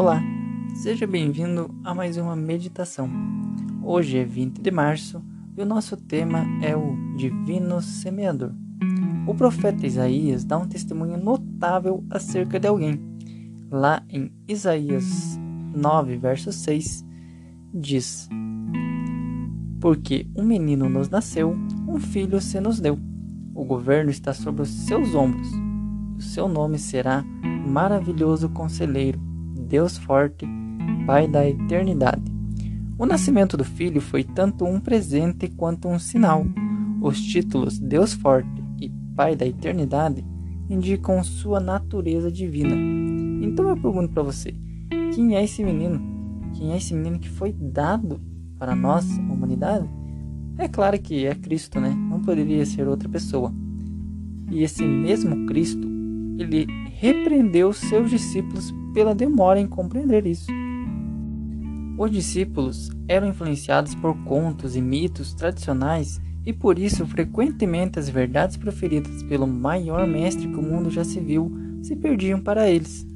Olá, seja bem-vindo a mais uma meditação. Hoje é 20 de março e o nosso tema é o Divino Semeador. O profeta Isaías dá um testemunho notável acerca de alguém. Lá em Isaías 9, verso 6, diz: Porque um menino nos nasceu, um filho se nos deu. O governo está sobre os seus ombros. O seu nome será Maravilhoso Conselheiro, Deus Forte, Pai da Eternidade. O nascimento do filho foi tanto um presente quanto um sinal. Os títulos Deus Forte e Pai da Eternidade indicam sua natureza divina. Então eu pergunto para você: quem é esse menino? Quem é esse menino que foi dado para nós, a humanidade? É claro que é Cristo, né? Não poderia ser outra pessoa. E esse mesmo Cristo, ele repreendeu seus discípulos pela demora em compreender isso. Os discípulos eram influenciados por contos e mitos tradicionais e por isso frequentemente as verdades proferidas pelo maior mestre que o mundo já se viu se perdiam para eles.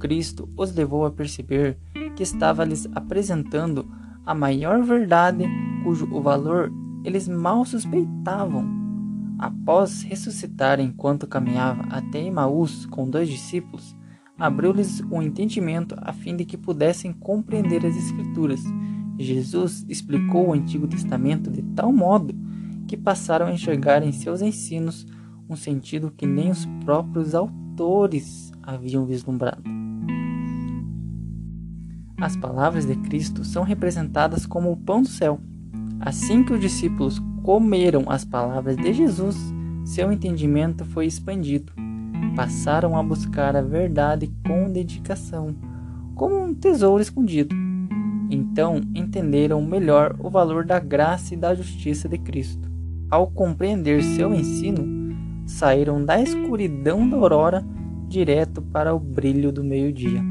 Cristo os levou a perceber que estava lhes apresentando a maior verdade cujo o valor eles mal suspeitavam. Após ressuscitar enquanto caminhava até Emaús com dois discípulos, abriu-lhes o um entendimento a fim de que pudessem compreender as Escrituras. Jesus explicou o Antigo Testamento de tal modo que passaram a enxergar em seus ensinos um sentido que nem os próprios autores haviam vislumbrado. As palavras de Cristo são representadas como o pão do céu. Assim que os discípulos comeram as palavras de Jesus, seu entendimento foi expandido. Passaram a buscar a verdade com dedicação, como um tesouro escondido. Então entenderam melhor o valor da graça e da justiça de Cristo. Ao compreender seu ensino, saíram da escuridão da aurora direto para o brilho do meio-dia.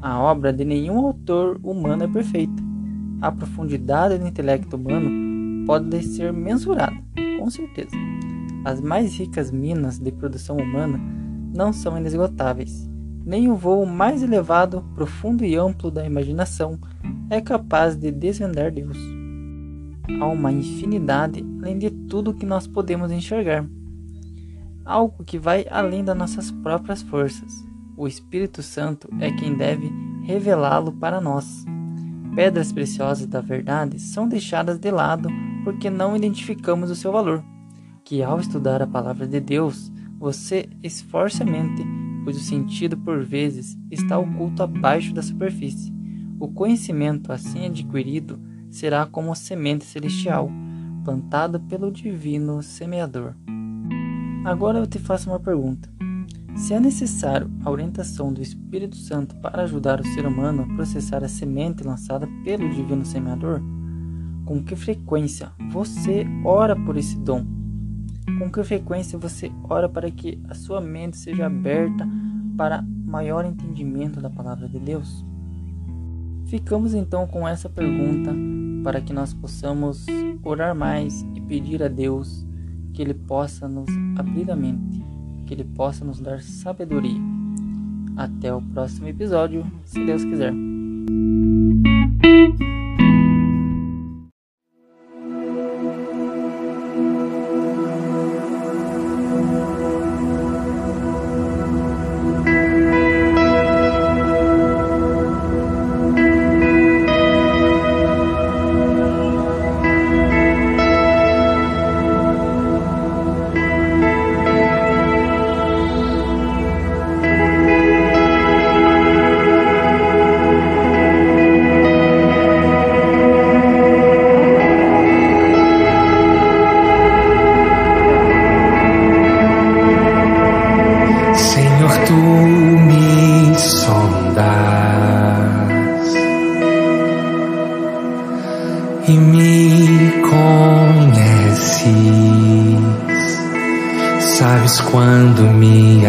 A obra de nenhum autor humano é perfeita. A profundidade do intelecto humano pode ser mensurada, com certeza. As mais ricas minas de produção humana não são inesgotáveis. Nem o voo mais elevado, profundo e amplo da imaginação é capaz de desvendar Deus. Há uma infinidade além de tudo que nós podemos enxergar. Algo que vai além das nossas próprias forças. O Espírito Santo é quem deve revelá-lo para nós. Pedras preciosas da verdade são deixadas de lado porque não identificamos o seu valor. Que ao estudar a palavra de Deus, você esforce a mente, pois o sentido por vezes está oculto abaixo da superfície. O conhecimento assim adquirido será como semente celestial, plantada pelo divino semeador. Agora eu te faço uma pergunta. Se é necessário a orientação do Espírito Santo para ajudar o ser humano a processar a semente lançada pelo Divino Semeador, com que frequência você ora por esse dom? Com que frequência você ora para que a sua mente seja aberta para maior entendimento da palavra de Deus? Ficamos então com essa pergunta para que nós possamos orar mais e pedir a Deus que Ele possa nos abrir a mente que Ele possa nos dar sabedoria. Até o próximo episódio, se Deus quiser.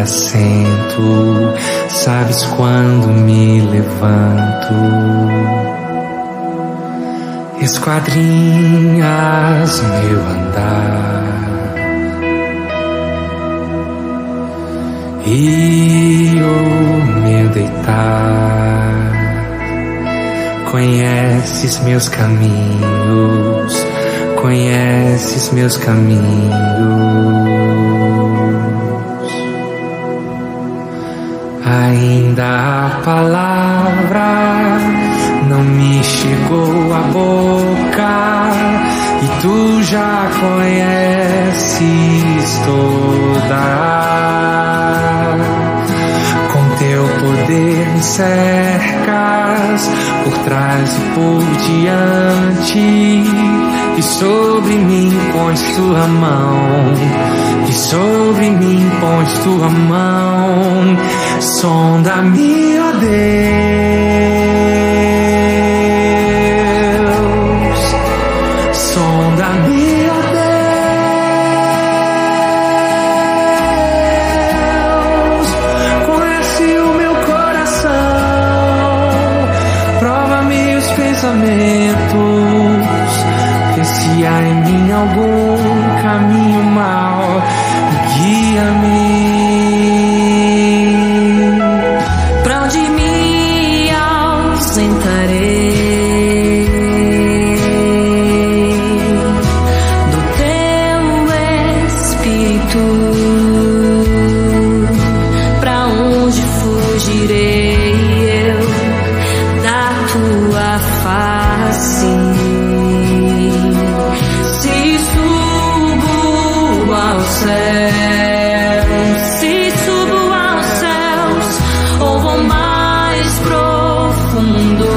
Assento, sabes quando me levanto. Esquadrinhas meu andar. E o meu deitar. Conheces meus caminhos, conheces meus caminhos. Ainda a palavra não me chegou à boca e tu já conheces toda. Teu poder me cercas por trás e por diante e sobre mim pões tua mão e sobre mim pões tua mão sonda-me ó Deus. Sonda-me ó pensamentos, vê se há em mim algum caminho mau, guia-me. Se subo aos céus, ou vou mais profundo,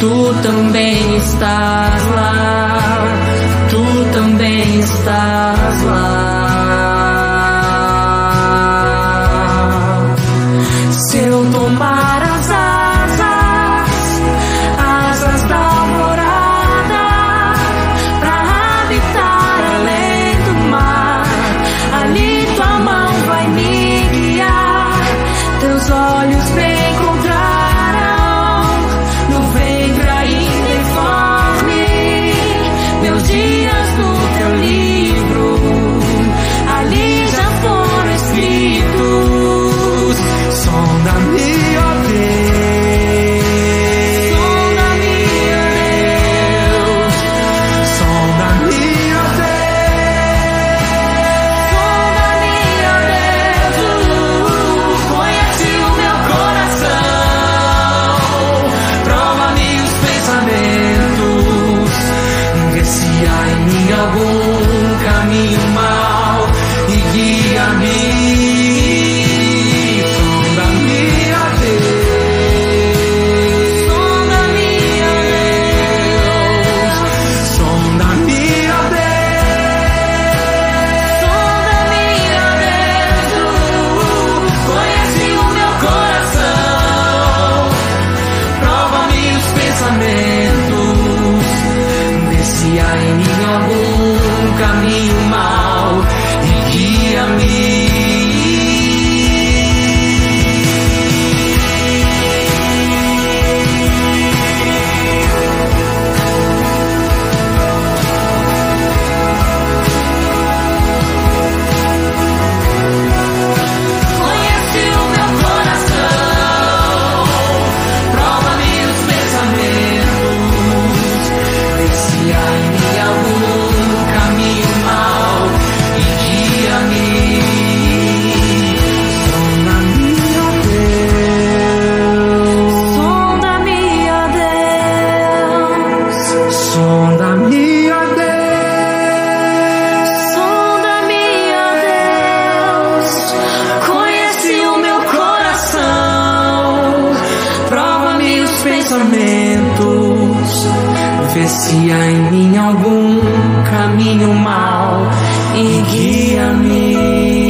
tu também estás lá, tu também estás lá. Em mim algum caminho mau e guia-me.